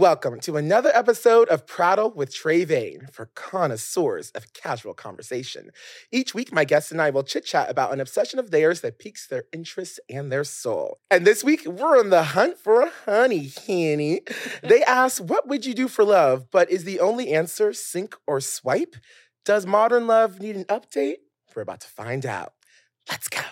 Welcome to another episode of Prattle with Tré Vayne for connoisseurs of casual conversation. Each week, my guests and I will chit chat about an obsession of theirs that piques their interest and their soul. And this week, we're on the hunt for a honey honey. They ask, What would you do for love? But is the only answer sink or swipe? Does modern love need an update? We're about to find out. Let's go.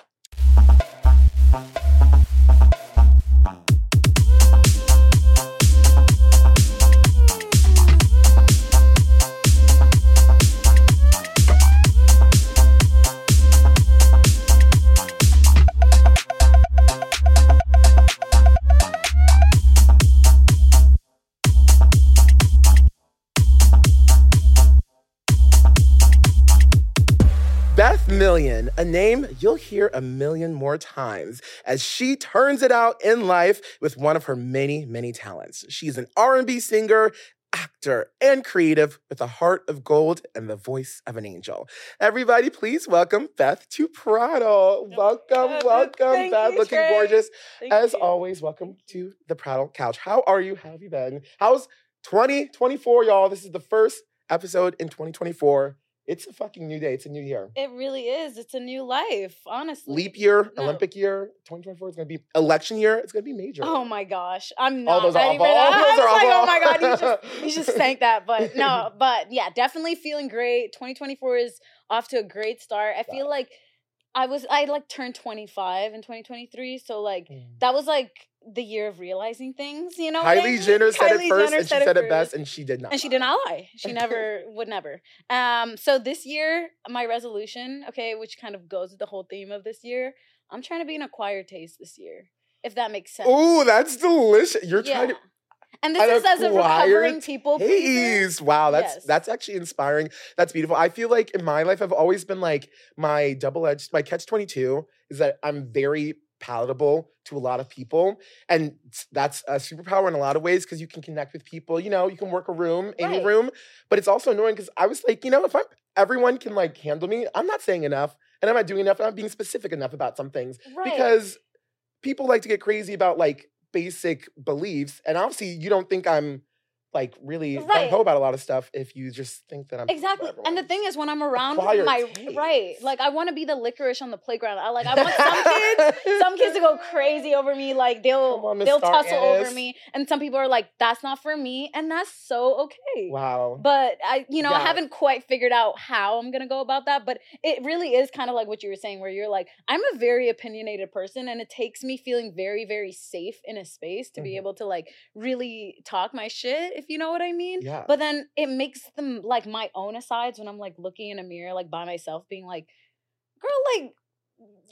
Beth Million, a name you'll hear a million more times as she turns it out in life with one of her many, many talents. She's an R&B singer, actor, and creative with a heart of gold and the voice of an angel. Everybody, please welcome Beth to Prattle. Welcome, welcome, Beth. you, Looking Tré. gorgeous. Thank As you. always, welcome to the Prattle Couch. How are you? How have you been? How's 2024, y'all? This is the first episode in 2024. It's a fucking new day. It's a new year. It really is. It's a new life, honestly. Leap year, No. Olympic year, 2024 is going to be election year. It's going to be major. Oh my gosh, I'm All not those are ready awful. for that. All those are like, oh my god, you just you just sank that. But no, but yeah, definitely feeling great. 2024 is off to a great start. I feel like I was I like turned 25 in 2023, so like Mm. that was like the year of realizing things. You know, I Kylie mean? Jenner said Kylie it first, Jenner and she said said it best, and she did not. and she did not lie. She never would never. Um, so this year, my resolution, okay, which kind of goes with the whole theme of this year, I'm trying to be an acquired taste this year, if that makes sense. Oh, that's delicious. You're yeah. trying to and this is as a recovering people pleaser. Taste. Wow, that's Yes. that's actually inspiring. That's beautiful. I feel like in my life, I've always been like my double edged, my catch twenty two is that I'm very palatable to a lot of people, and that's a superpower in a lot of ways because you can connect with people. You know, you can work a room, any Right. room, but it's also annoying because I was like, you know, if I'm everyone can like handle me, I'm not saying enough, and I'm not doing enough, and I'm being specific enough about some things Right. because people like to get crazy about like basic beliefs and obviously you don't think i'm like really Right. gung-ho about a lot of stuff if you just think that i'm Exactly. And the thing is when I'm around my right, like I want to be the licorice on the playground. I like I want some kids some kids to go crazy over me like they'll on, they'll Star tussle over me and some people are like that's not for me and that's so okay. wow But I, you know, I haven't quite figured out how I'm gonna go about that. But it really is kind of like what you were saying, where you're like, I'm a very opinionated person, and it takes me feeling very, very safe in a space to be Mhm. able to like really talk my shit, if you know what I mean. yeah But then it makes them like my own asides when I'm like looking in a mirror, like by myself, being like, girl, like,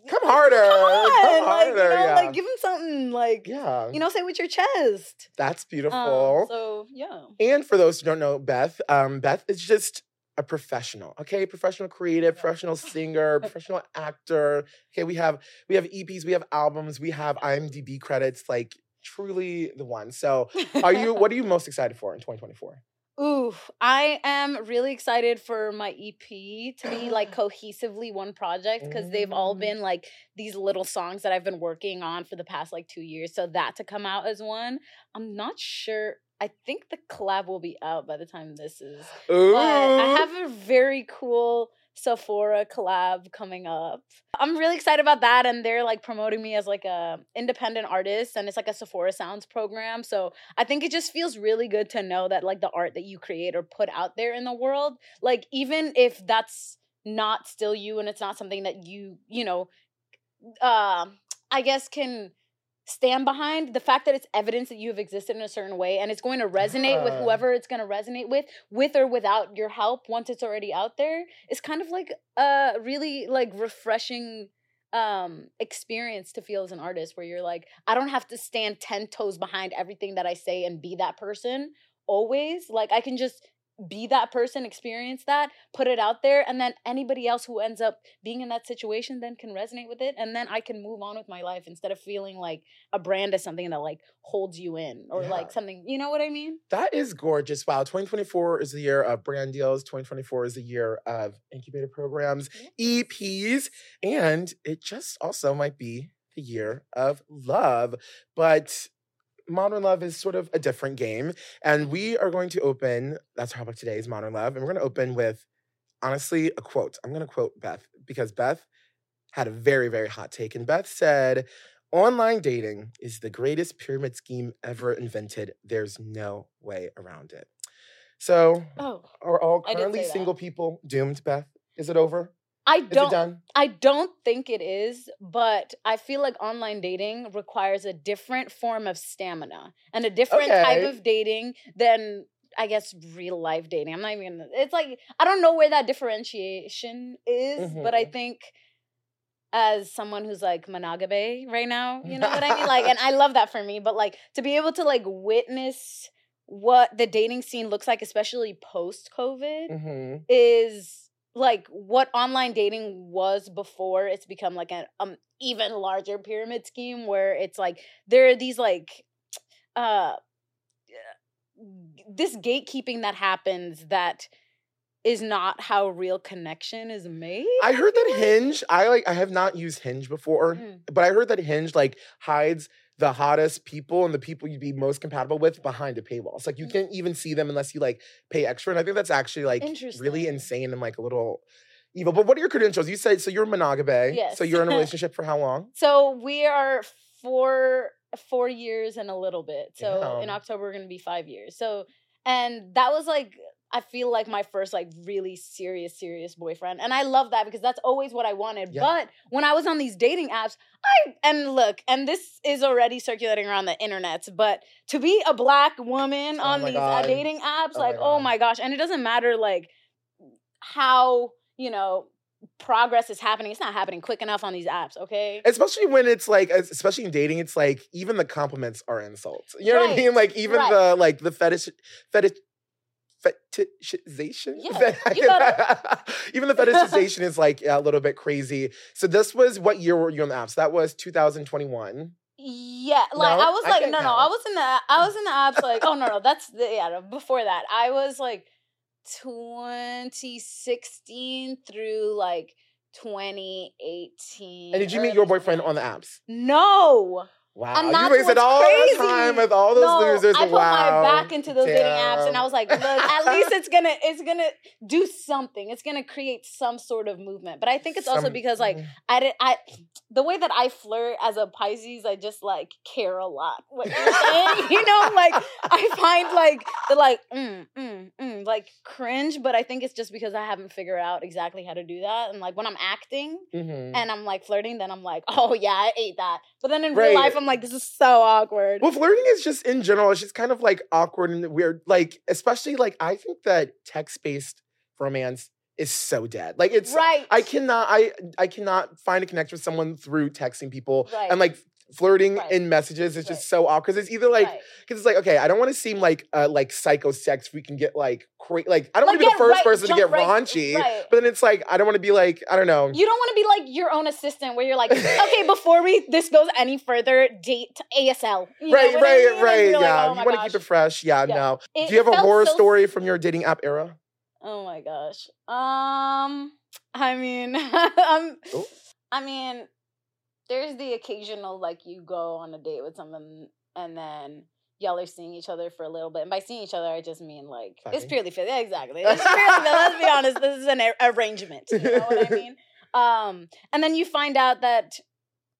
come harder come on, come like, you know, yeah. like give him something, like, yeah you know, say with your chest. that's Um, beautiful so yeah. and for those who don't know beth um beth is just a professional okay professional creative professional singer professional actor okay we have we have eps we have albums we have imdb credits like truly the one so are you what are you most excited for in 2024 Ooh, I am really excited for my EP to be like cohesively one project because they've all Mm. been like these little songs that I've been working on for the past like two years. So that to come out as one, I'm not sure. I think the collab will be out by the time this is. Ooh. But I have a very cool Sephora collab coming up. I'm really excited about that and they're like promoting me as like a independent artist and it's like a Sephora Sounds program. So I think it just feels really good to know that like the art that you create or put out there in the world, like even if that's not still you and it's not something that you, you know, uh, I guess can stand behind the fact that it's evidence that you have existed in a certain way and it's going to resonate with whoever it's going to resonate with with or without your help once it's already out there is kind of like a really like refreshing um experience to feel as an artist where you're like I don't have to stand 10 toes behind everything that I say and be that person always. Like I can just be that person, experience that, put it out there, and then anybody else who ends up being in that situation then can resonate with it, and then I can move on with my life instead of feeling like a brand is something that like holds you in or Yeah. like something. You know what I mean? That is gorgeous. Wow. 2024 is the year of brand deals. 2024 is the year of incubator programs, EPs, and it just also might be the year of love. But Modern Love is sort of a different game. And we are going to open, that's our topic today is Modern Love. And we're going to open with, honestly, a quote. I'm going to quote Beth because Beth had a very, very hot take. And Beth said, Online dating is the greatest pyramid scheme ever invented. There's no way around it. So, Oh, are all currently single people doomed, Beth? Is it over? I don't. I don't think it is, but I feel like online dating requires a different form of stamina and a different type of dating than I guess real life dating. I'm not even gonna it's like I don't know where that differentiation is, but I Mhm. think as someone who's like monogamy right now, you know what I mean? Like and I love that for me, but like to be able to like witness what the dating scene looks like, especially post COVID, Mm-hmm. is like what online dating was before it's become like an um even larger pyramid scheme where it's like there are these like uh this gatekeeping that happens that is not how real connection is made. I heard that Hinge, I like I have not used Hinge before, Mm. but I heard that Hinge like hides the hottest people and the people you'd be most compatible with behind a paywall. It's like you Mm. can't even see them unless you like pay extra. And I think that's actually like really insane and like a little evil. But what are your credentials? You said so you're monogamy. Yes. So you're in a relationship for how long? So we are four four years and a little bit. So in October we're gonna be five years. So and that was like I feel like my first like really serious serious boyfriend, and I love that because that's always what I wanted. Yeah. But when I was on these dating apps, I and look, and this is already circulating around the internet, but to be a black woman Oh on my these uh, dating apps, Oh like oh my gosh, and it doesn't matter like how you know progress is happening. It's not happening quick enough on these apps. Okay. Especially when it's like, especially in dating, it's like even the compliments are insults. You know what I mean? Like even right. the like the fetish fetish fetishization. Yeah, even the fetishization is like a little bit crazy. So this was what year were you on the apps? That was 2021. Yeah, like No? I was I like, no, no. I was in the, I was in the apps like, oh no, no, that's the yeah. Before that, I was like 2016 through like 2018. And did you meet your boyfriend on the apps? No, Wow, And you wasted all crazy. time with all those no, losers. I put wow. my back into those dating apps, and I was like, look, at least it's gonna, it's gonna do something. It's gonna create some sort of movement. But I think it's also because like I did I the way that I flirt as a Pisces, I just like care a lot. What you're saying, you know, like I find like the like mm, mm, mm, like cringe, but I think it's just because I haven't figured out exactly how to do that. And like when I'm acting Mhm. and I'm like flirting, then I'm like, oh yeah, I ate that. But then in Right. real life, I'm like, this is so awkward. Well, flirting is just in general, it's just kind of like awkward and weird. Like, especially like I think that text-based romance is so dead. Like it's right. I cannot I I cannot find a connection with someone through texting people. Right. And like flirting Right. in messages is Right. just so awkward. 'Cause It's either like Right. because it's like, okay, I don't want to seem like uh like psycho sex. We can get like cra- like I don't want to be the first right- person to get right- raunchy. right. But then it's like I don't want to be like, I don't know. You don't want to be like your own assistant where you're like, okay, before we this goes any further, date ASL. You know right, I right, mean? Right. you're like, yeah. oh you want to keep it fresh. Yeah, Yeah. no. It- Do you have a horror so- story from your dating app era? Oh my gosh. Um, I mean, um, Oh. I mean, there's the occasional like you go on a date with someone and then y'all are seeing each other for a little bit. And by seeing each other, I just mean like it's purely physical. Yeah, exactly. It's purely. Let's be honest. This is an ar- arrangement. You know what I mean? Um, and then you find out that,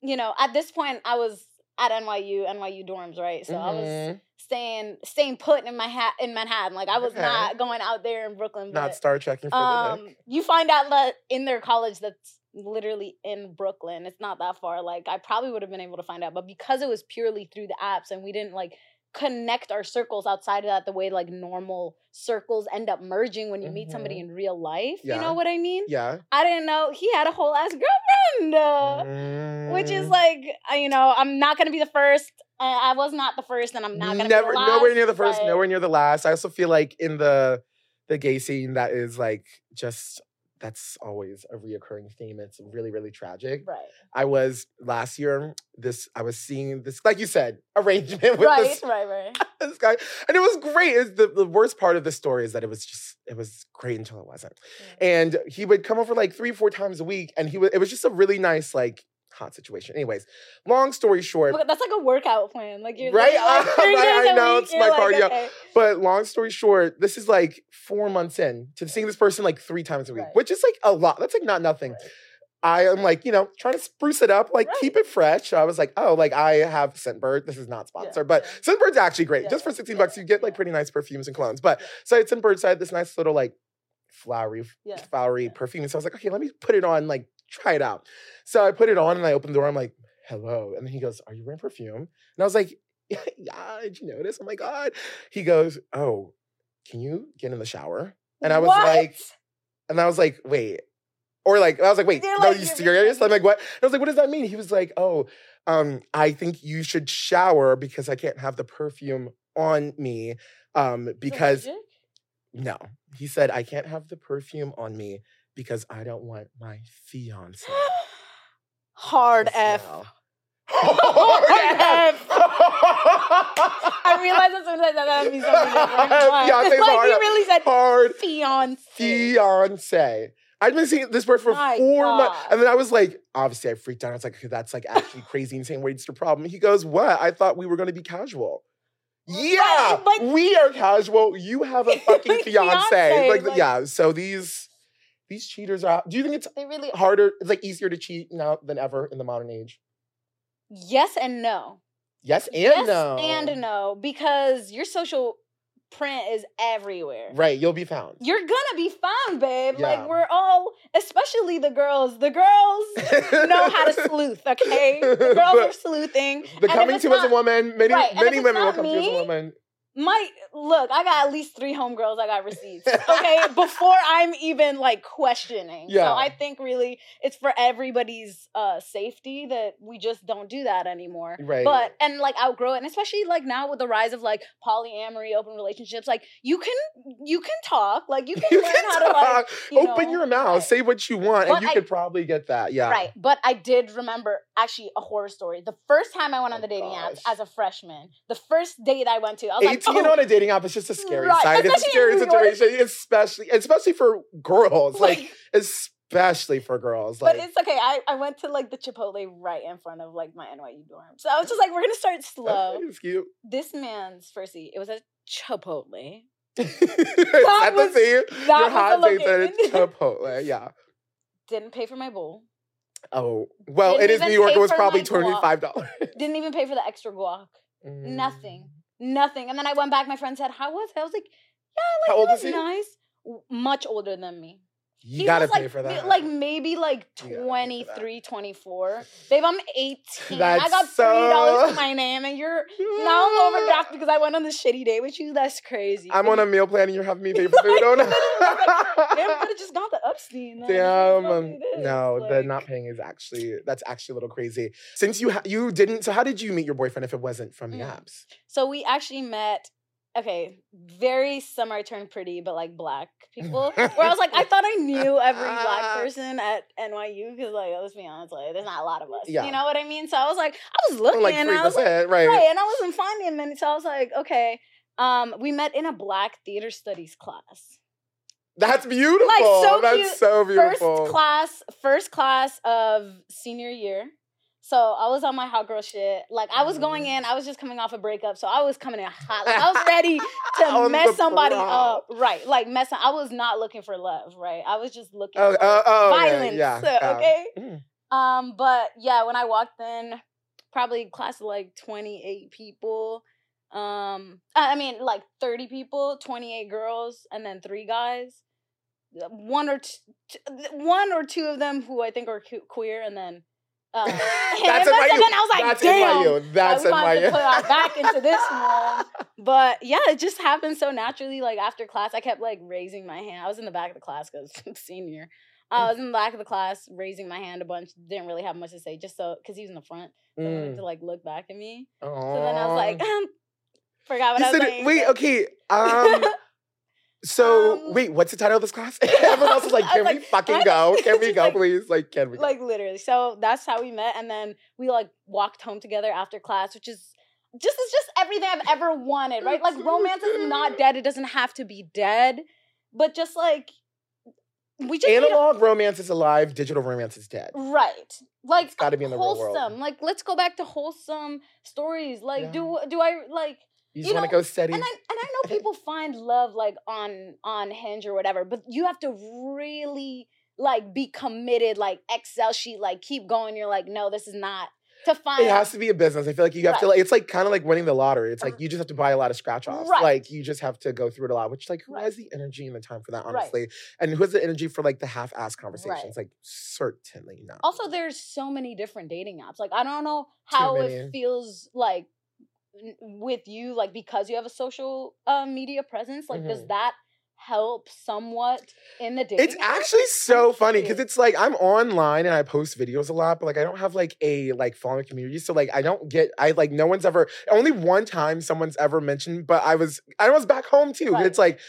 you know, at this point, I was at NYU, NYU dorms, right? So I was Mhm. staying staying put in my hat in Manhattan. Like I was Okay. not going out there in Brooklyn. not but, Star Trekking um, you find out that in their college that's literally in Brooklyn. It's not that far. Like I probably would have been able to find out, but because it was purely through the apps and we didn't like connect our circles outside of that the way like normal circles end up merging when you meet somebody Mhm. in real life. You know what I mean? Yeah. I didn't know he had a whole ass girlfriend. uh, Which is Mm. like, uh, you know, I'm not gonna be the first. Uh, I was not the first, and I'm not gonna never be the last. nowhere near the first, but- nowhere near the last. I also feel like in the the gay scene that is like just that's always a reoccurring theme. It's really, really tragic. Right, I was last year, this I was seeing this, like you said, arrangement with right, this, right, right. this guy. And it was great. It's the, the worst part of the story is that it was just it was great until it wasn't. And he would come over like three, four times a week, and he would it was just a really nice, like hot situation. Anyways, long story short, that's like a workout plan. Like you're Right? like, right, days I know, it's my like, cardio. okay. but long story short, this is like four months in to seeing this person like three times a week, Right. which is like a lot. That's like not nothing. Right. I am like, you know, trying to spruce it up, like Right. keep it fresh. I was like, oh, like I have Scentbird. This is not sponsored, but yeah. Scentbird's actually great. Yeah, Just for 16 yeah, bucks, you get like yeah. pretty nice perfumes and colognes. But so I had Scentbird, so I had this nice little like flowery, Yeah, flowery yeah. perfume. So I was like, okay, let me put it on, like try it out. So I put it on and I opened the door. I'm like, hello. And then he goes, are you wearing perfume? And I was like, yeah, did you notice? Oh my God. He goes, oh, can you get in the shower? And I was What? like, and I was like, wait. Or like, I was like, wait, You're no, like, you serious? I'm like, what? And I was like, what does that mean? He was like, oh, um, I think you should shower because I can't have the perfume on me. Um, because no, he said I can't have the perfume on me because I don't want my fiance. hard F. Hard F. I realized as soon as I said that, it'd be something different. Fiance's like, he really said Hard fiance. fiance. I'd been seeing this word for My four months. And then I was like, obviously, I freaked out. I was like, okay, that's like actually crazy insane. Your problem? He goes, what? I thought we were going to be casual. Yeah, but- we are casual. You have a fucking fiance. Fiancé, Like, like- yeah. So these these cheaters are. Do you think it's They really harder? It's like easier to cheat now than ever in the modern age. Yes and no. Yes and yes no. and no because your social print is everywhere. Right, you'll be found. You're gonna be found, babe. Yeah. Like we're all, especially the girls. The girls know how to sleuth. Okay, the girls are sleuthing. The And coming to as a woman, many Right, many women will not come to as a woman. My look, I got at least three homegirls. I got receipts. Okay, before I'm even like questioning. Yeah. So I think really it's for everybody's uh safety that we just don't do that anymore. Right. But and like outgrow it, and especially like now with the rise of like polyamory, open relationships, like you can you can talk, like you can you learn can how to like talk. you Open know, your mouth, right. say what you want, But and you I- could probably get that. Yeah. Right. But I did remember actually a horror story. The first time I went on Oh, the dating apps as a freshman, the first date I went to, I was like, 18 oh, on a dating app is just a scary Right, side. It's a scary in New York. situation, especially especially for girls. Like, like, especially for girls. Like but it's okay. I, I went to like the Chipotle right in front of like my NYU dorm. So I was just like, we're gonna start slow. it's cute. This man's first date, it was a Chipotle. That was- the thing? That Your hot date at. Chipotle. Yeah. Didn't pay for my bowl. Oh well, Didn't it is New York. It was probably twenty five dollars. Didn't even pay for the extra guac. Mm. Nothing. Nothing. And then I went back. My friend said, "How was it?" I was like, "Yeah, like How it was nice." Much older than me. You He gotta pay like, for that. Like maybe like You gotta pay for that. 23, 24. Babe, I'm 18. I got $30 so- to my name and you're now I'm overdrafted because I went on this shitty date with you. That's crazy. I'm on a meal plan and you're having me pay for food. Oh Damn, no. could have just got the Upstein. then. Damn. Um, no, the not paying is actually that's actually a little crazy. Since you ha- you didn't, so how did you meet your boyfriend if it wasn't from the Mm. apps? So we actually met. Okay, very summer turned pretty, but like black people. Where I was like, I thought I knew every black person at NYU because, like, let's be honest, like, there's not a lot of us. Yeah. You know what I mean? So I was like, I was looking, like and I was like, right? right, and I wasn't finding many. So I was like, okay. Um, we met in a black theater studies class. That's beautiful. Like, so That's cute. so beautiful. First class, first class of senior year. So I was on my hot girl shit. Like I was going in, I was just coming off a breakup, so I was coming in hot. Like, I was ready to mess somebody up, right? Like mess. I was not looking for love, right? I was just looking Oh, for oh, oh, violence. yeah, yeah. Okay. Mm. Um, but yeah, when I walked in, probably class of like 28 people. Um, I mean like 30 people, 28 girls, and then three guys. One or t- t- one or two of them who I think are que- queer, and then uh, him. That's and NYU. then I was like, That's damn. NYU. That's like, we have to put our back into this one. But yeah, it just happened so naturally. Like after class, I kept like raising my hand. I was in the back of the class because senior. I was in the back of the class raising my hand a bunch. Didn't really have much to say, just so because he was in the front, so Mm. to like look back at me. So So then I was like, forgot what you I was said, saying. wait, okay. Um, so Um, wait, what's the title of this class? Everyone else is like, can we like, fucking what? go? Can we go, like- please? Like, can we? Go? like literally. So that's how we met, and then we like walked home together after class, which is just is just everything I've ever wanted, right? Like romance is not dead; it doesn't have to be dead, but just like we just need a- Analog romance is alive, digital romance is dead. right. Like It's gotta be in the real world. Like let's go back to wholesome stories. Like Yeah. do do I like You just want to go steady. and I and I know people find love like on on Hinge or whatever, but you have to really like be committed, like Excel sheet, like keep going. You're like, no, this is not to find. it has to be a business. I feel like you have to like it's like kind of like winning the lottery. It's like uh-huh. you just have to buy a lot of scratch offs. Right. Like you just have to go through it a lot, which like who Right. has the energy and the time for that, Right. honestly? And who has the energy for like the half ass conversations? Like certainly not. also, there's so many different dating apps. Like I don't know how it feels like with you, like because you have a social uh, media presence. Like, does Mhm. that help somewhat in the dating? It's actually so funny because it's like I'm online and I post videos a lot, but like I don't have like a like following community. So like I don't get I like no one's ever only one time someone's ever mentioned, but I was I was back home too. Right. It's like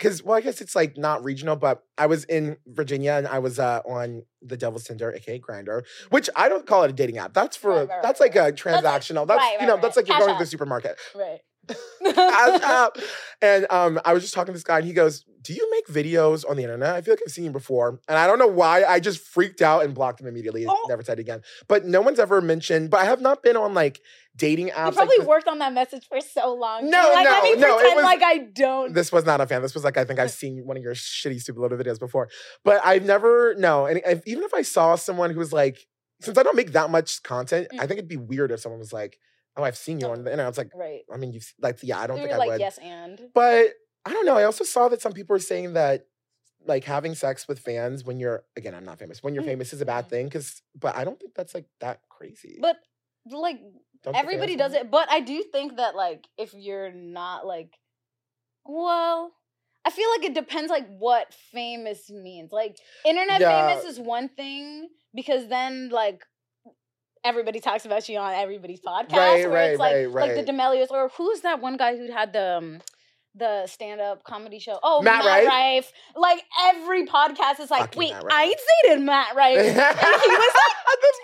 because well, I guess it's like not regional, but I was in Virginia and I was uh on the Devil's Tinder, aka Grindr, which I don't call it a dating app. That's for Right, right, that's right, like a transactional. That's, you know that's like you're going to the supermarket. right. App. And um, I was just talking to this guy, and he goes, "Do you make videos on the internet? I feel like I've seen you before." And I don't know why. I just freaked out and blocked him immediately. Oh. Never said it again. But no one's ever mentioned. But I have not been on like dating apps. You probably this- worked on that message for so long. No, like, let no, me no, pretend was- like I don't. This was not a fan. This was like I think I've seen one of your shitty stupid little videos before. But I've never no. And if, even if I saw someone who was like, since I don't make that much content, I Mm. think it'd be weird if someone was like, "Oh, I've seen you on the internet." I was like, right. I mean, you've like, yeah, I don't think I like would. yes and. But I don't know. I also saw that some people are saying that like having sex with fans when you're again, I'm not famous. When you're Mm, famous is a bad thing because but I don't think that's like that crazy. But like Don't everybody does it. But I do think that like if you're not like, well, I feel like it depends like what famous means. Like internet Yeah. famous is one thing because then like everybody talks about you on everybody's podcast. Right, where right, it's like right, like the right. D'Amelios or who's that one guy who had the um, the stand up comedy show? Oh, Matt Matt, Rife? Rife. Like every podcast is like, Fucking wait, I ain't Matt Rife. and he was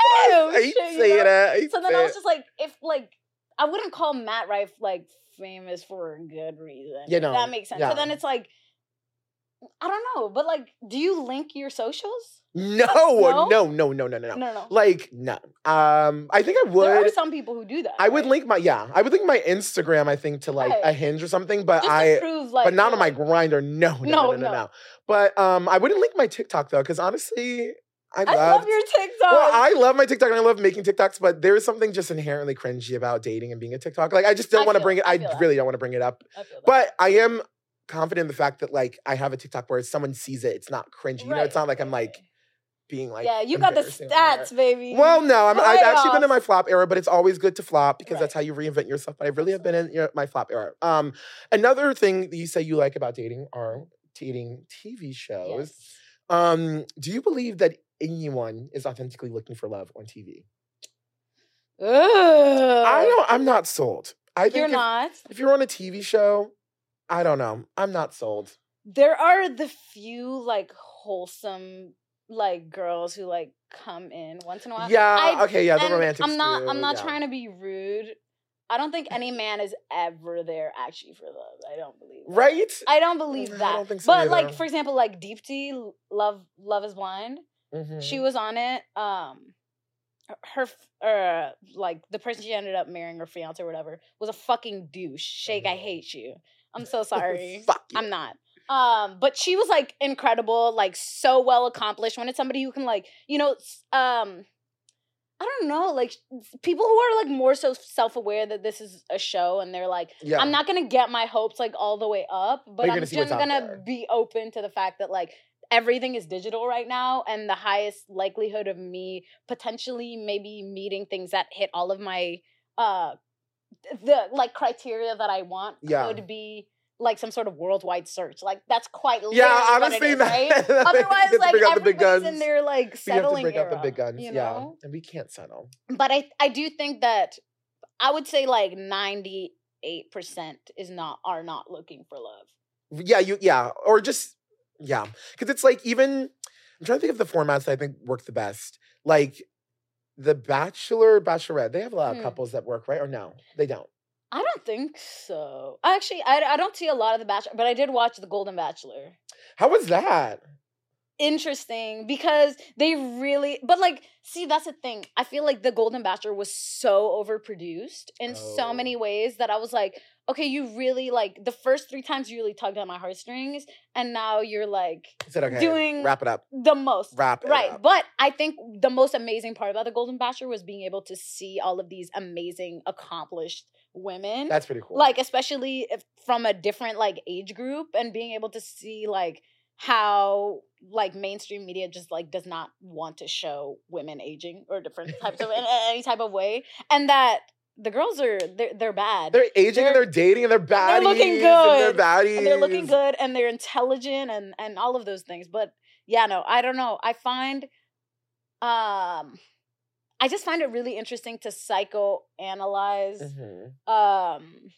I "Damn, hate shit," you saying. I hate So then I was just like, if like I wouldn't call Matt Rife like famous for a good reason. You know, that makes sense. yeah. So then it's like, I don't know, but like, do you link your socials? No, No? no, no, no, no, no, No, no. no. Like no. Um, I think I would. there are some people who do that. I would link my yeah. I would link my Instagram. I think to like a hinge or something. But just I prove like, but not on my Grindr. No, no, no, no, No, no, no. But um, I wouldn't link my TikTok though, because honestly, I, I love your TikTok. Well, I love my TikTok and I love making TikToks, but there is something just inherently cringy about dating and being a TikTok. Like I just don't want to bring it. I I feel that. really don't want to bring it up. I. But I am confident in the fact that like I have a TikTok where someone sees it, it's not cringy. You know, it's not like I'm like right. Being like yeah, you got the or stats, baby. Well, no, I'm, I've actually been in my flop era, but it's always good to flop because Right. that's how you reinvent yourself. But I really have been in your, my flop era. Um, another thing that you say you like about dating are dating TV shows. Yes. Um, do you believe that anyone is authentically looking for love on TV? Ugh. I don't. I'm not sold. I think You're if, not. if you're on a TV show, I don't know. I'm not sold. There are the few like wholesome like girls who like come in once in a while. Yeah. I- okay. Yeah. The romantic. I'm not. I'm not yeah. trying to be rude. I don't think any man is ever there actually for love. I don't believe. that. Right. I don't believe that. I don't think so but like for example, like Deepti, Love Love is Blind. Mhm. She was on it. Um, her f- uh like the person she ended up marrying, her fiance or whatever, was a fucking douche. Shake, I Mhm. hate you. I'm so sorry. I'm not. Um, but she was like incredible, like so well accomplished. When it's somebody who can like, you know, um, I don't know, like people who are like more so self aware that this is a show and they're like, Yeah. I'm not gonna get my hopes like all the way up, but you're I'm just gonna there. be open to the fact that like everything is digital right now and the highest likelihood of me potentially maybe meeting things that hit all of my uh the like criteria that I want Yeah. could be like some sort of worldwide search. Like that's quite Yeah. Honestly, is, that, right? that Otherwise, you like bring out the big guns. in their like We have to settling bring out the big guns. you yeah. And we can't settle. But I I do think that I would say like ninety eight percent is not are not looking for love. Yeah, you yeah, or just yeah, because it's like even I'm trying to think of the formats that I think work the best. Like the Bachelor, Bachelorette, they have a lot of Hmm. couples that work, right? Or no, they don't. I don't think so. Actually, I, I don't see a lot of The Bachelor, but I did watch The Golden Bachelor. How was that? interesting because they really but like see that's the thing i feel like the golden bachelor was so overproduced in so Oh. many ways that i was like okay you really like the first three times you really tugged at my heartstrings and now you're like okay, doing- wrap it up. the most Wrap it right up. but i think the most amazing part about the golden bachelor was being able to see all of these amazing accomplished women That's pretty cool. like especially if from a different like age group and being able to see like how like mainstream media just like does not want to show women aging or different types of in any type of way and that the girls are they're, they're bad they're aging and they're- they're dating and they're baddies. they're looking good. And they're baddies. and they're looking good and they're intelligent and and all of those things but yeah no i don't know i find um i just find it really interesting to psychoanalyze Mhm. um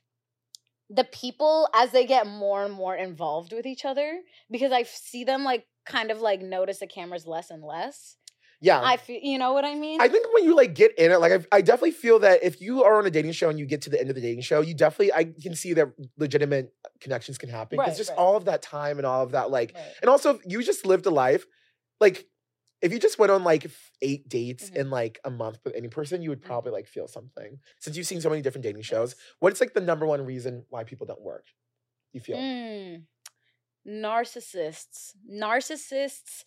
the people as they get more and more involved with each other because i see them like kind of like notice the cameras less and less Yeah. i feel you know what i mean I think when you like get in it, like I, I definitely feel that if you are on a dating show and you get to the end of the dating show, you definitely I can see that legitimate connections can happen because Right, just right. all of that time and all of that like, Right. and also if you just lived a life, like if you just went on like eight dates Mhm. in like a month with any person, you would Mhm. probably like feel something. Since you've seen so many different dating shows, what's like the number one reason why people don't work? You feel? Mm. narcissists narcissists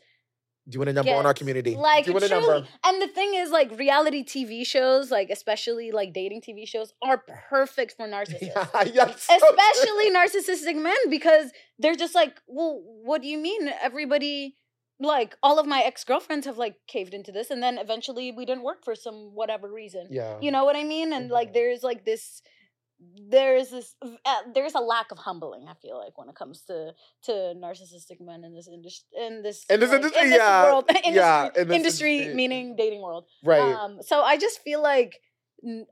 Doing a number on our community. Like Doing a truly. number. And the thing is, like reality TV shows, like especially like dating TV shows, are perfect for narcissists. Yeah, so especially narcissistic men because they're just like well what do you mean everybody like all of my ex-girlfriends have like caved into this and then eventually we didn't work for some whatever reason Yeah. you know what i mean and Mhm. like there's like this there's this uh, there's a lack of humbling i feel like when it comes to to narcissistic men in this industry in this In this like, industry, in this yeah, world industry, yeah, in this industry industry. meaning dating world right. um, so I just feel like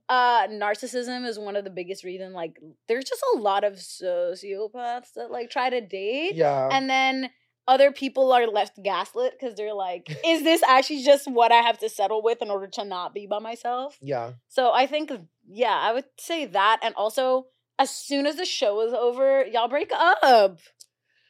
uh narcissism is one of the biggest reason like there's just a lot of sociopaths that like try to date yeah. and then other people are left gaslit because they're like is this actually just what i have to settle with in order to not be by myself yeah. so i think yeah i would say that and also as soon as the show is over y'all break up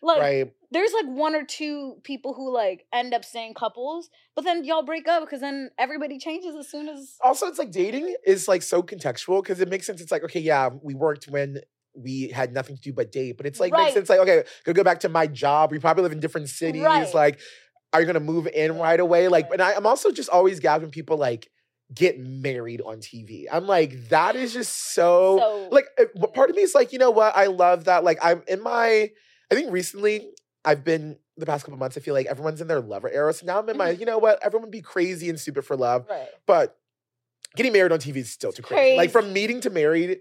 like right. there's like one or two people who like end up staying couples, but then y'all break up because then everybody changes as soon as also it's like dating is like so contextual because it makes sense. It's like, okay, yeah, we worked when we had nothing to do but date. But it's like Right. makes sense like, okay, gonna go back to my job. We probably live in different cities. Right. Like, are you gonna move in right away? Like, and I, I'm also just always gathering people like get married on TV. I'm like, that is just so, so like part of me is like, you know what? I love that. Like, I'm in my I think recently I've been the past couple months, I feel like everyone's in their lover era. So now I'm in my, Mhm. you know what? Everyone be crazy and stupid for love. right. But getting married on TV is still too crazy. Like from meeting to married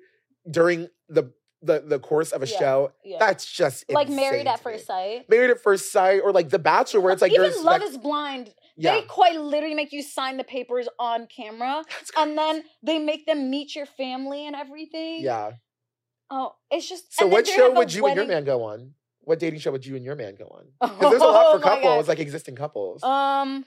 during the the, the course of a Yeah, show, Yeah. that's just like married at first sight. Married at first sight, or like The Bachelor, where it's like Even Love is Blind, yeah, they quite literally make you sign the papers on camera, and then they make them meet your family and everything. yeah. Oh, it's just. So what show would you and your man go on? What dating show would you and your man go on? Because there's a lot Oh for my couples, God. like existing couples. Um,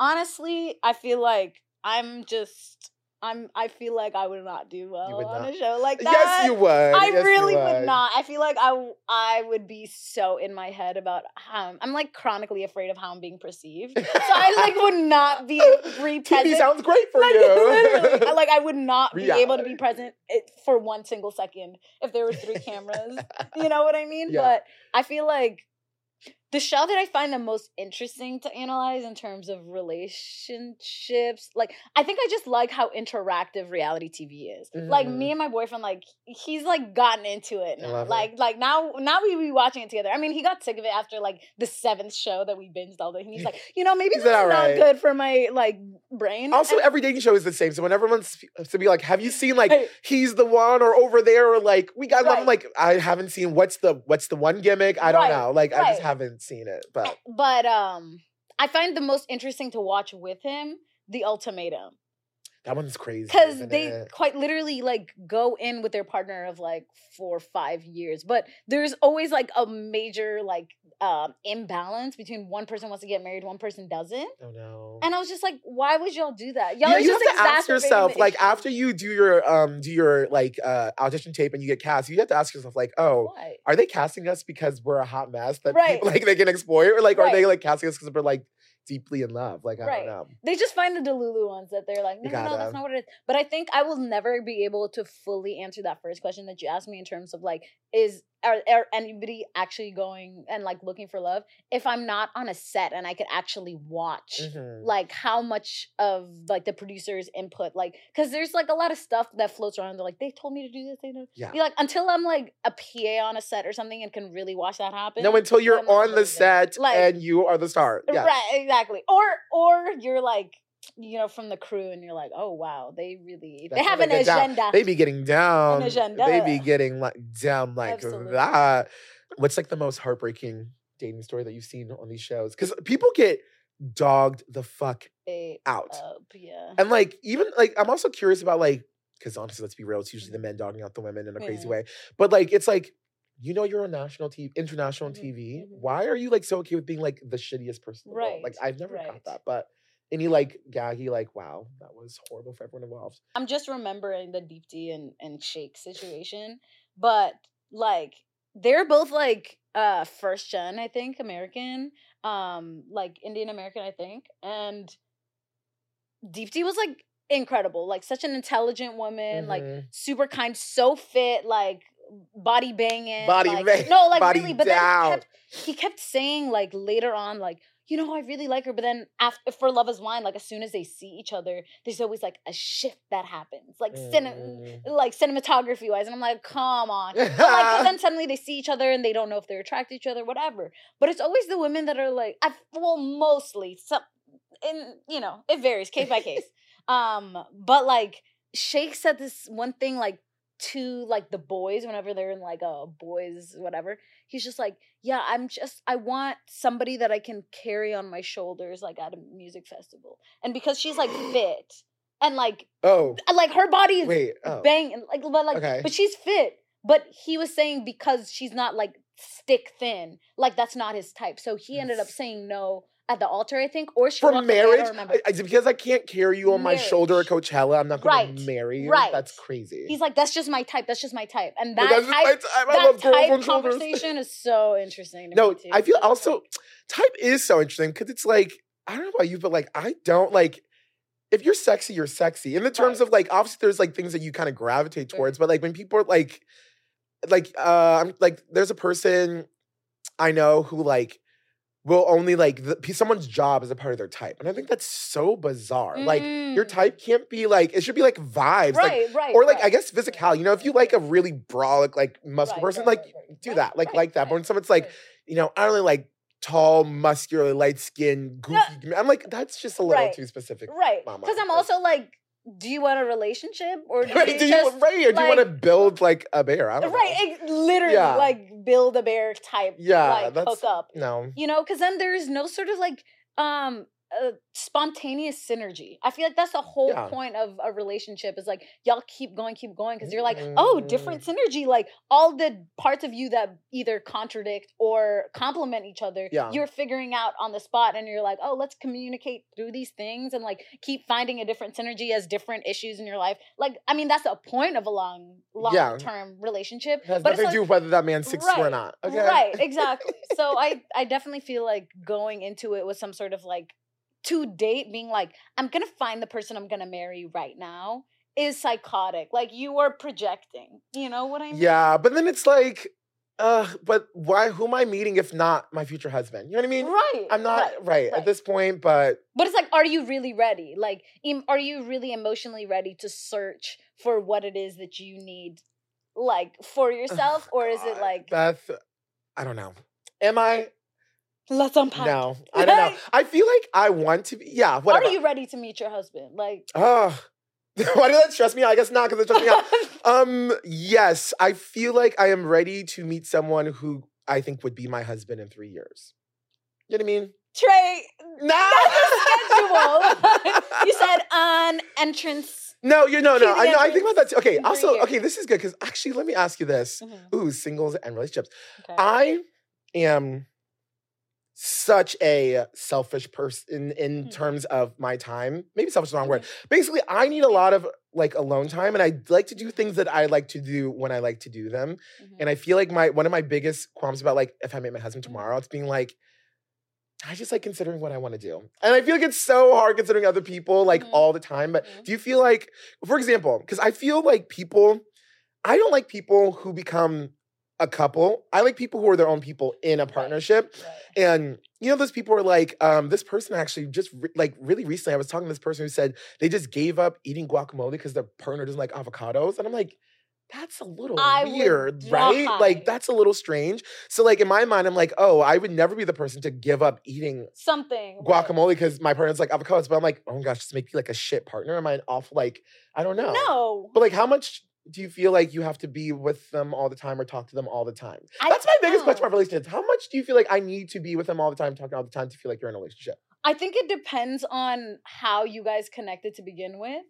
honestly, I feel like I'm just. I'm. I feel like I would not do well would on not. a show like that. yes, you would. I Yes, really would not. I feel like I I would be so in my head about how I'm like chronically afraid of how I'm being perceived. So I like would not be be TV present. sounds great for like, you. I- like I would not be able to be present eh, for one single second if there were three cameras. You know what I mean? Yeah. But I feel like the show that I find the most interesting to analyze in terms of relationships, like I think I just like how interactive reality TV is. Like Mhm. me and my boyfriend, like he's like gotten into it now. love it. Like like now now we be watching it together. I mean, he got sick of it after like the seventh show that we binged all day. He's like, you know, maybe this is "All not right." good for my like brain. Also, And- every dating show is the same. So when everyone's to be like, "Have you seen like Right. he's the one or over there or like we got?" I'm like, I haven't seen what's the what's the one gimmick. I don't Right, know. Like I just haven't seen it. But but um I find the most interesting to watch with him the ultimatum that one's crazy because they it? quite literally like go in with their partner of like four or five years but there's always like a major like um imbalance between one person wants to get married, one person doesn't. Oh no. And I was just like, why would y'all do that? Y'all you just have to ask yourself, like issue. after you do your um do your like uh audition tape and you get cast, you have to ask yourself, like, oh, Why? are they casting us because we're a hot mess that Right. people like they can exploit, or like are they like casting us because we're like deeply in love? Like I Right. don't know. They just find the Delulu ones that they're like, no, no, no, that's not what it is. But I think I will never be able to fully answer that first question that you asked me in terms of like, is are, are anybody actually going and like looking for love if I'm not on a set and I could actually watch Mhm. like how much of like the producer's input like because there's like a lot of stuff that floats around they're like they told me to do this they know Yeah. be like until i'm like a pa on a set or something and can really watch that happen No, until you're on the set Like- and you are the star. Yeah. right exactly or or you're like you know from the crew and you're like oh wow they really That's they have they an get down. agenda They be getting down. agenda. They be getting like down like Absolutely. that. What's like the most heartbreaking dating story that you've seen on these shows? Because people get dogged the fuck Ate out. up, yeah And like even like I'm also curious about like because honestly, let's be real, it's usually the men dogging out the women in a crazy Yeah. way. But like it's like you know you're on national TV, international Mhm, TV. mhm. Why are you like so okay with being like the shittiest person in the world? Like I've never right. got that. But any like gaggy like wow that was horrible for everyone involved. I'm just remembering the Deepti and, and Shake situation. But like they're both like uh first gen, I think, American. Um, like Indian American, I think. And Deepti was like incredible. Like such an intelligent woman, like Mhm. super kind, so fit, like body banging. Body like, bang- No, like really. But down. then he kept, he kept saying like later on, like, you know, I really like her. But then after for Love is Blind, like as soon as they see each other, there's always like a shift that happens. Like cine- Mm. like cinematography wise. And I'm like, come on. But like then suddenly they see each other and they don't know if they're attracted to each other, whatever. But it's always the women that are like, I well, mostly some in you know, it varies case by case. Um, but like Shake said this one thing like to like the boys whenever they're in like a boys whatever. He's just like, yeah, I'm just I want somebody that I can carry on my shoulders like at a music festival. And because she's like fit and like oh like her body is wait oh bang like but like Okay. but she's fit but he was saying because she's not like stick thin like that's not his type so he ended up saying no at the altar i think or she for walked away, I marriage. I- I- because I can't carry you on my shoulder at Marriage. Coachella, I'm not going Right, to marry you. right. That's crazy. he's like that's just my type that's just my type and that that's my type, type. That type conversation is so interesting to No, me too I feel also type is so interesting because it's like I don't know about you, but like I don't like if you're sexy, you're sexy. In the terms Right. of like obviously there's like things that you kind of gravitate towards, but like when people are like like uh I'm like there's a person I know who like will only like the, someone's job is a part of their type. And I think that's so bizarre. Like your Mm. type can't be like it should be like vibes. Like right right or like I guess right, physical. You know, if you like a really brolic, like muscular right, person, right, like right, right, do right, that, like right, like that. But when someone's like, right. you know, I don't really like tall, muscular, light skinned, goofy. I'm like, that's just a little Right. too specific. right because i'm also like do you want a relationship or do Right? you do you just right? Or do you want to build like a bear? I don't right know. literally Yeah. like build a bear type Yeah, like that's hook up no. you know because then there's no sort of like um uh, spontaneous synergy i feel like that's the whole Yeah. point of a relationship is like y'all keep going keep going because you're like oh different synergy like all the parts of you that either contradict or complement each other Yeah. you're figuring out on the spot and you're like oh let's communicate through these things and like keep finding a different synergy as different issues in your life like i mean that's the point of a long long Yeah. term relationship It has but nothing to do whether that man's six two or not. Okay. Right, exactly. so I I definitely feel like going into it with some sort of like to date being like I'm to find the person I'm to marry right now is psychotic. Like you are projecting. You know what I mean? Yeah, but then it's like, uh, but why? Who am I meeting if not my future husband? You know what I mean? Right. I'm not right, right, at this point, but But it's like are you really ready? Like em- are you really emotionally ready to search for what it is that you need like for yourself or is it like Beth? I don't know. Am I? Let's unpack? No, I don't know. I feel like I want to be. Yeah, whatever. Are you ready to meet your husband? Like Oh, why did that stress me out? I guess not because it stressed me out. Um, yes, I feel like I am ready to meet someone who I think would be my husband in three years. You know what I mean? Tré, No, schedule. you said on entrance. no, you know, no. I know. I think about that. Too. Okay. Also, years. okay, this is good because actually, let me ask you this. Mhm, Ooh, singles and relationships. okay. I am such a selfish person in Mhm. terms of my time. Maybe selfish is the wrong word. Basically, I need a lot of like alone time and I like to do things that I like to do when I like to do them. Mhm. And I feel like my one of my biggest qualms about like if I meet my husband Mhm. tomorrow, it's being like, I just like considering what I want to do. And I feel like it's so hard considering other people like Mhm. all the time. But Mhm. do you feel like, for example, because I feel like people, I don't like people who become a couple. I like people who are their own people in a partnership. Right. And you know, those people are like, um, this person actually just re- like really recently, I was talking to this person who said they just gave up eating guacamole because their partner doesn't like avocados. And I'm like, that's a little I weird, right? die. Like, that's a little strange. So, like, in my mind, I'm like, oh, I would never be the person to give up eating Something. guacamole because my partner's like avocados. But I'm like, oh my gosh, just make me like a shit partner. Am I an awful, like, I don't know. No. But like, how much do you feel like you have to be with them all the time or talk to them all the time? I That's my biggest question about relationships. How much do you feel like I need to be with them all the time, talking all the time to feel like you're in a relationship? I think it depends on how you guys connected to begin with.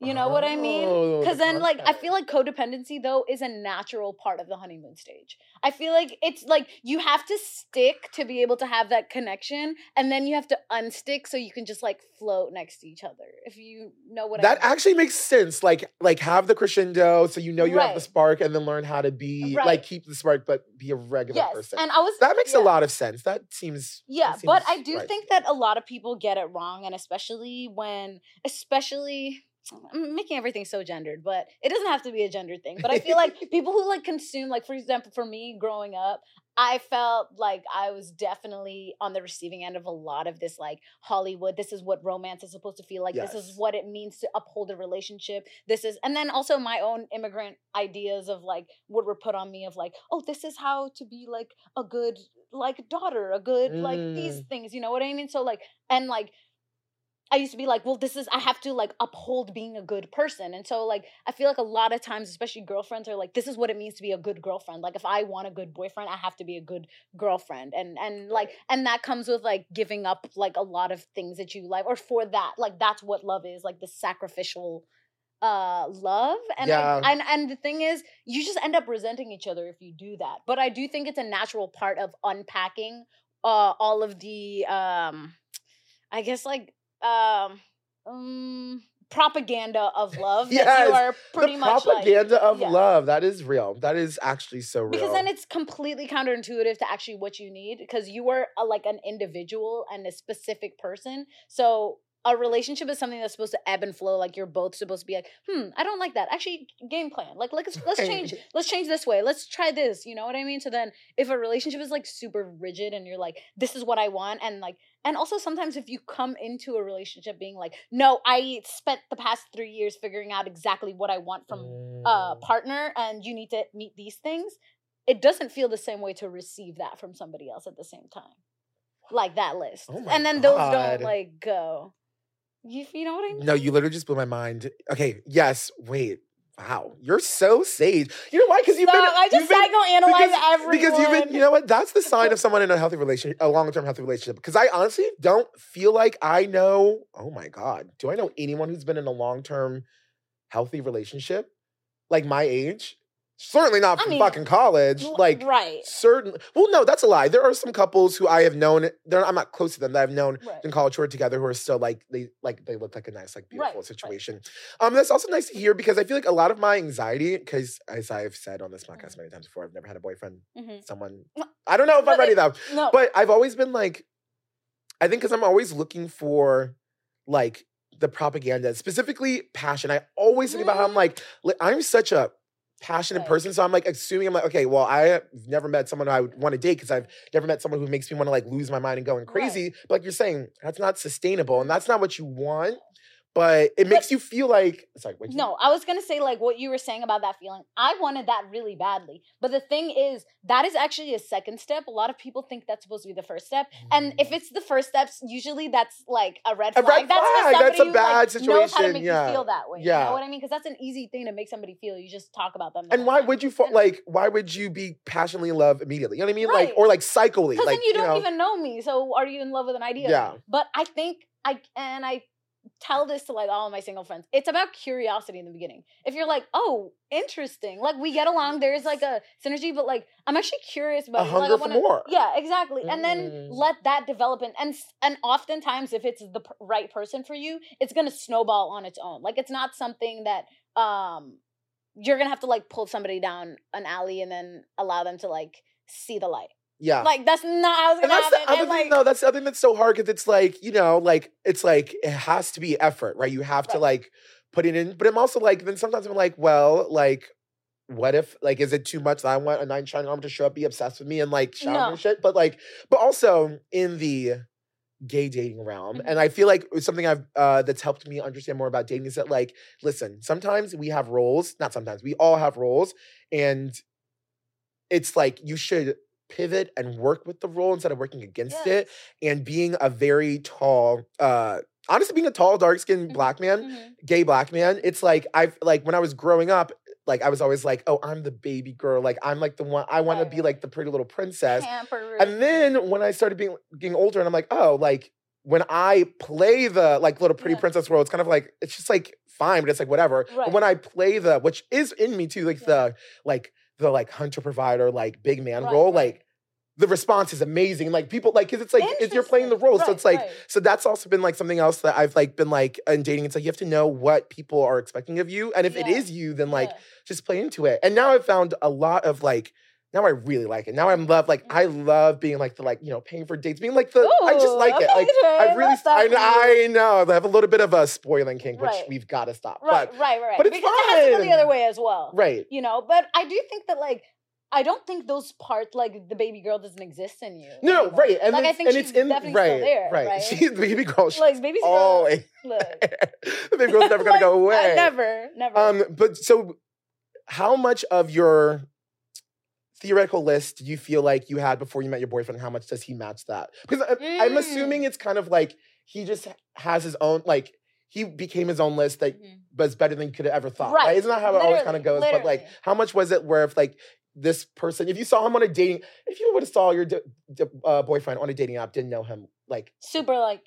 You know what I mean? Oh, Because then, like, I feel like codependency though is a natural part of the honeymoon stage. I feel like it's like you have to stick to be able to have that connection, and then you have to unstick so you can just like float next to each other. If you know what that I mean. actually makes sense. Like, like have the crescendo, so you know you have the spark, and then learn how to be Right. like keep the spark, but be a regular yes, person. and I was that makes yeah. a lot of sense. That seems that Yeah, but I do right. think that a lot of people get it wrong, and especially when, especially. I'm making everything so gendered, but it doesn't have to be a gender thing. But I feel like people who like consume, like for example, for me growing up, I felt like I was definitely on the receiving end of a lot of this like Hollywood. This is what romance is supposed to feel like. This is what it means to uphold a relationship. This is, and then also my own immigrant ideas of like what were put on me of like, oh, this is how to be like a good like daughter, a good like these Mm. things. You know what I mean? So like, and like. I used to be like, well, this is I have to like uphold being a good person. And so like I feel like a lot of times, especially girlfriends, are like, this is what it means to be a good girlfriend. Like if I want a good boyfriend, I have to be a good girlfriend. And and like and that comes with like giving up like a lot of things that you like, or for that, like that's what love is, like the sacrificial uh love and Yeah. I, and and the thing is you just end up resenting each other if you do that but i do think it's a natural part of unpacking uh all of the um i guess like um um propaganda of love that Yes, you are pretty the much like propaganda of yeah. love. That is real. That is actually so real. because then it's completely counterintuitive to actually what you need because you are a, like an individual and a specific person so a relationship is something that's supposed to ebb and flow like you're both supposed to be like hmm i don't like that. Actually game plan. Like let's let's change let's change this way. Let's try this. You know what i mean? So then if a relationship is like super rigid and you're like this is what i want and like and also sometimes if you come into a relationship being like no i spent the past three years figuring out exactly what i want from uh Mm. partner and you need to meet these things it doesn't feel the same way to receive that from somebody else at the same time. Like that list. Oh and then those God. don't like go you, you know what i mean No, you literally just blew my mind. Okay, yes, wait. Wow, you're so sage. You know why? Because you've been. I just been, psychoanalyze because, everyone because you've been. You know what? That's the sign of someone in a healthy relationship, a long-term healthy relationship. Because I honestly don't feel like I know. Oh my god, do I know anyone who's been in a long-term healthy relationship, like my age? Certainly not I from mean, fucking college. Like right certain. Well, no, that's a lie. There are some couples who I have known. I'm not close to them. That I've known right in college who are together who are still like they like they look like a nice like beautiful right. situation. Um, that's also nice to hear because I feel like a lot of my anxiety, because as I've said on this podcast many times before, I've never had a boyfriend. Mhm. Someone I don't know if but I'm ready though, no but I've always been like, I think because I'm always looking for like the propaganda, specifically passion. I always think about how I'm Mm. like, I'm such a passionate Right. person. So I'm like assuming I'm like, okay, well, I've never met someone I would want to date because I've never met someone who makes me want to like lose my mind and going Right. crazy. But like you're saying, that's not sustainable and that's not what you want. But it makes you feel like sorry, you No, I was gonna say like what you were saying about that feeling. I wanted that really badly, but the thing is, that is actually a second step. A lot of people think that's supposed to be the first step, and if mm. it's the first steps, usually that's like a red A flag. red that's flag, that's somebody a who, bad like, Knows how to situation, make yeah. you feel that way. Yeah, you know what I mean? Because that's an easy thing to make somebody feel. You just talk about them. the and why time. would you fall like why would you be passionately in love immediately? You know what I mean? Like or like psychically. Because Like then you don't know, even know me. So are you in love with an idea? Yeah. But I think I and I tell this to like all of my single friends. It's about curiosity in the beginning. If you're like, oh, interesting, like we get along, there's like a synergy, but like I'm actually curious about A it. Like, I hunger for wanna- more. Yeah, exactly. And then Mm. let that develop, and and and oftentimes, if it's the p- right person for you, it's gonna snowball on its own. Like it's not something that um you're gonna have to like pull somebody down an alley and then allow them to like see the light. Yeah. Like that's not how it's and gonna that's the other And, thing, like, though. That's the other thing that's so hard because it's like you know, like it's like it has to be effort, right? You have to like put it in. But I'm also like, then sometimes I'm like, well, like, what if like is it too much that I want a nine shining armor to show up, be obsessed with me, and like shower No. and shit? But like, but also in the gay dating realm, Mm-hmm. and I feel like something I've uh, that's helped me understand more about dating is that like, listen, sometimes we have roles. Not sometimes we all have roles, and it's like you should pivot and work with the role instead of working against it and being a very tall uh honestly being a tall dark skinned Mhm, black man Mhm. gay black man it's like i've like when i was growing up like i was always like oh i'm the baby girl like i'm like the one i want to be like the pretty little princess Pampered. and then when i started being getting older and i'm like oh like when i play the like little pretty Yeah. princess role it's kind of like it's just like fine but it's like whatever Right. but when i play the which is in me too like Yeah. the like the like hunter provider like big man Right, role like the response is amazing like people like because it's like it's, you're playing the role so it's like right. so that's also been like something else that i've like been like in dating it's like you have to know what people are expecting of you and if it Yeah. is you then like Yeah. just play into it and now i've found a lot of like now I really like it. Now I'm love like I mm-hmm. love being like the like you know paying for dates, being like the I just Ooh, like it. Like Tré, I really I. I know I have a little bit of a spoiling kink, which Right. we've got to stop. Right, But right, right. but it's because it has to go the other way as well. right, You know, but I do think that like I don't think those parts like the baby girl doesn't exist in you. no, anymore. right, and like I think and she's it's in definitely right, still there, right. right? She's the baby girl. She, like baby's oh, look, the baby girl's never gonna like, go uh, away. never, never. Um, but so, how much of your theoretical list do you feel like you had before you met your boyfriend? How much does he match that? Because I, I'm Mm. assuming it's kind of like he just has his own like he became his own list that Mhm. was better than you could have ever thought. Right? Right. Isn't that how it always kind of goes? Literally, But like, how much was it where if like this person, if you saw him on a dating, if you would have saw your d- d- uh, boyfriend on a dating app, didn't know him, like, super like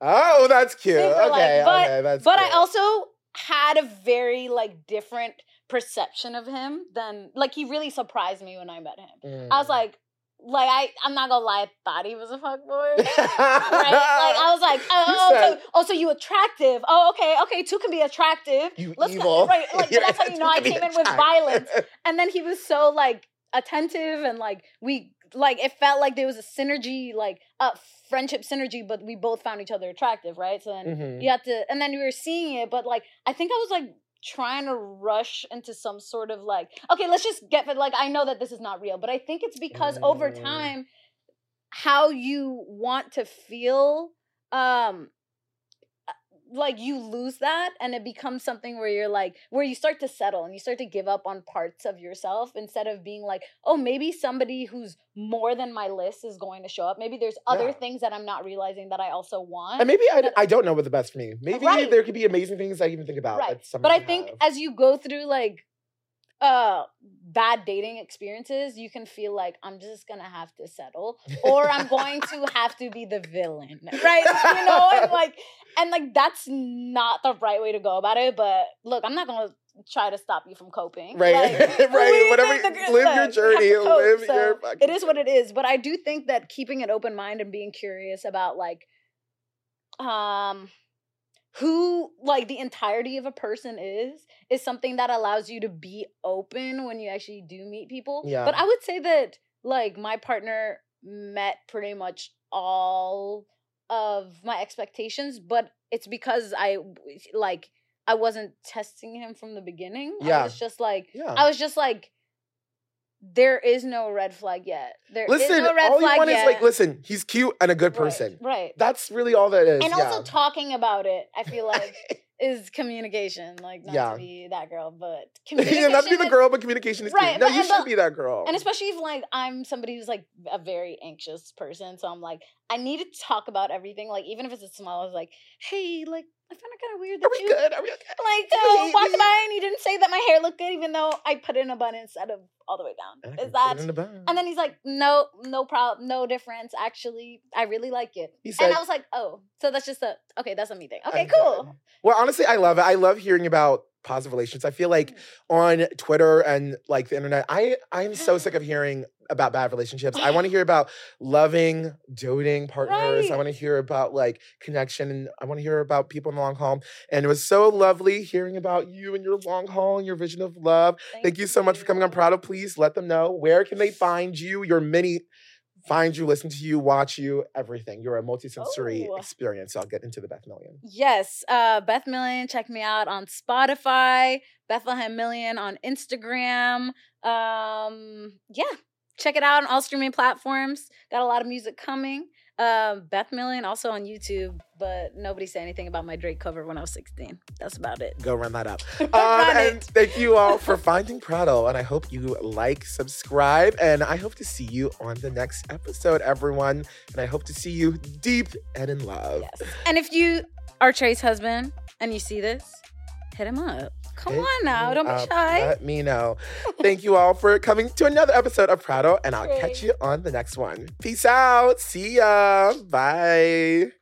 oh, that's cute. Super, okay, like, but- okay, that's. but I also had a very like different perception of him than like he really surprised me when I met him. I was Mm. like like I I'm not gonna lie, I thought he was a fuckboy. right? Like I was like, oh, oh, said- so, oh, so you attractive? Oh, okay, okay. Two can be attractive. you Let's go- evil. right? Like that's how you know I came in with violence. And then he was so like attentive and like we like it felt like there was a synergy, like a friendship synergy, but we both found each other attractive, right? So then Mhm. you had to, and then we were seeing it, but like I think I was like trying to rush into some sort of like okay let's just get like i know that this is not real but i think it's because over Mm. time how you want to feel um like you lose that and it becomes something where you're like where you start to settle and you start to give up on parts of yourself instead of being like oh maybe somebody who's more than my list is going to show up maybe there's other Yeah. things that i'm not realizing that i also want And maybe I, I don't know what the best for me. Maybe Right. there could be amazing things I even think about. Right. but i think have. as you go through like uh bad dating experiences you can feel like i'm just gonna have to settle or i'm going to have to be the villain right you know and like and like that's not the right way to go about it but look i'm not gonna try to stop you from coping right, Like, right. Whatever, the live your stuff. We have journey. to cope, live so your. It is what it is but i do think that keeping an open mind and being curious about like um who like the entirety of a person is is something that allows you to be open when you actually do meet people Yeah. but i would say that like my partner met pretty much all of my expectations but it's because I like i wasn't testing him from the beginning i Yeah. was just like Yeah. I was just like, there is no red flag yet. There is listen, no red all you flag want yet. is like, listen, he's cute and a good person. right? That's really all that is. And yeah. also talking about it, I feel like is communication. Like not Yeah. to be that girl, but communication. yeah, not to be the girl, but communication is Right, key. No, but- you should the- be that girl. And especially if like I'm somebody who's like a very anxious person, so I'm like, I need to talk about everything. Like even if it's a small, I was like, hey, like I found it kind of weird that Are we you good? Are we okay? like You uh, walked by and you didn't say that my hair looked good, even though I put in a bun instead of all the way down. I Is that? the. And then he's like, no, no problem, no difference. Actually, I really like it. he said, and I was like, oh, so that's just a okay. That's a me thing. Okay, I'm cool. Well, honestly, I love it. I love hearing about positive relations. I feel like mm. on Twitter and like the internet, I I'm so sick of hearing about bad relationships. I want to hear about loving, doting partners. I want to hear about like connection and I want to hear about people in the long haul. And it was so lovely hearing about you and your long haul and your vision of love. Thank, you so much for coming on. Prattle. Please let them know where can they find you, your mini find you, listen to you, watch you, everything. You're a multisensory Oh. experience. So I'll get into the Beth Million. Yes, uh, Beth Million. Check me out on Spotify. Bethlehem Million on Instagram. Um, yeah, check it out on all streaming platforms. Got a lot of music coming. Um, Beth Million also on YouTube, but nobody said anything about my Drake cover when I was 16. That's about it. Go run that up. Um, Run and thank you all for finding Prattle. And I hope you like, subscribe, and I hope to see you on the next episode, everyone. And I hope to see you deep and in love. Yes. And if you are Tré's husband and you see this, hit him up. Come Hit on now, me don't be up, shy. Let me know. Thank you all for coming to another episode of Prattle, and I'll catch you on the next one. Peace out. See ya. Bye.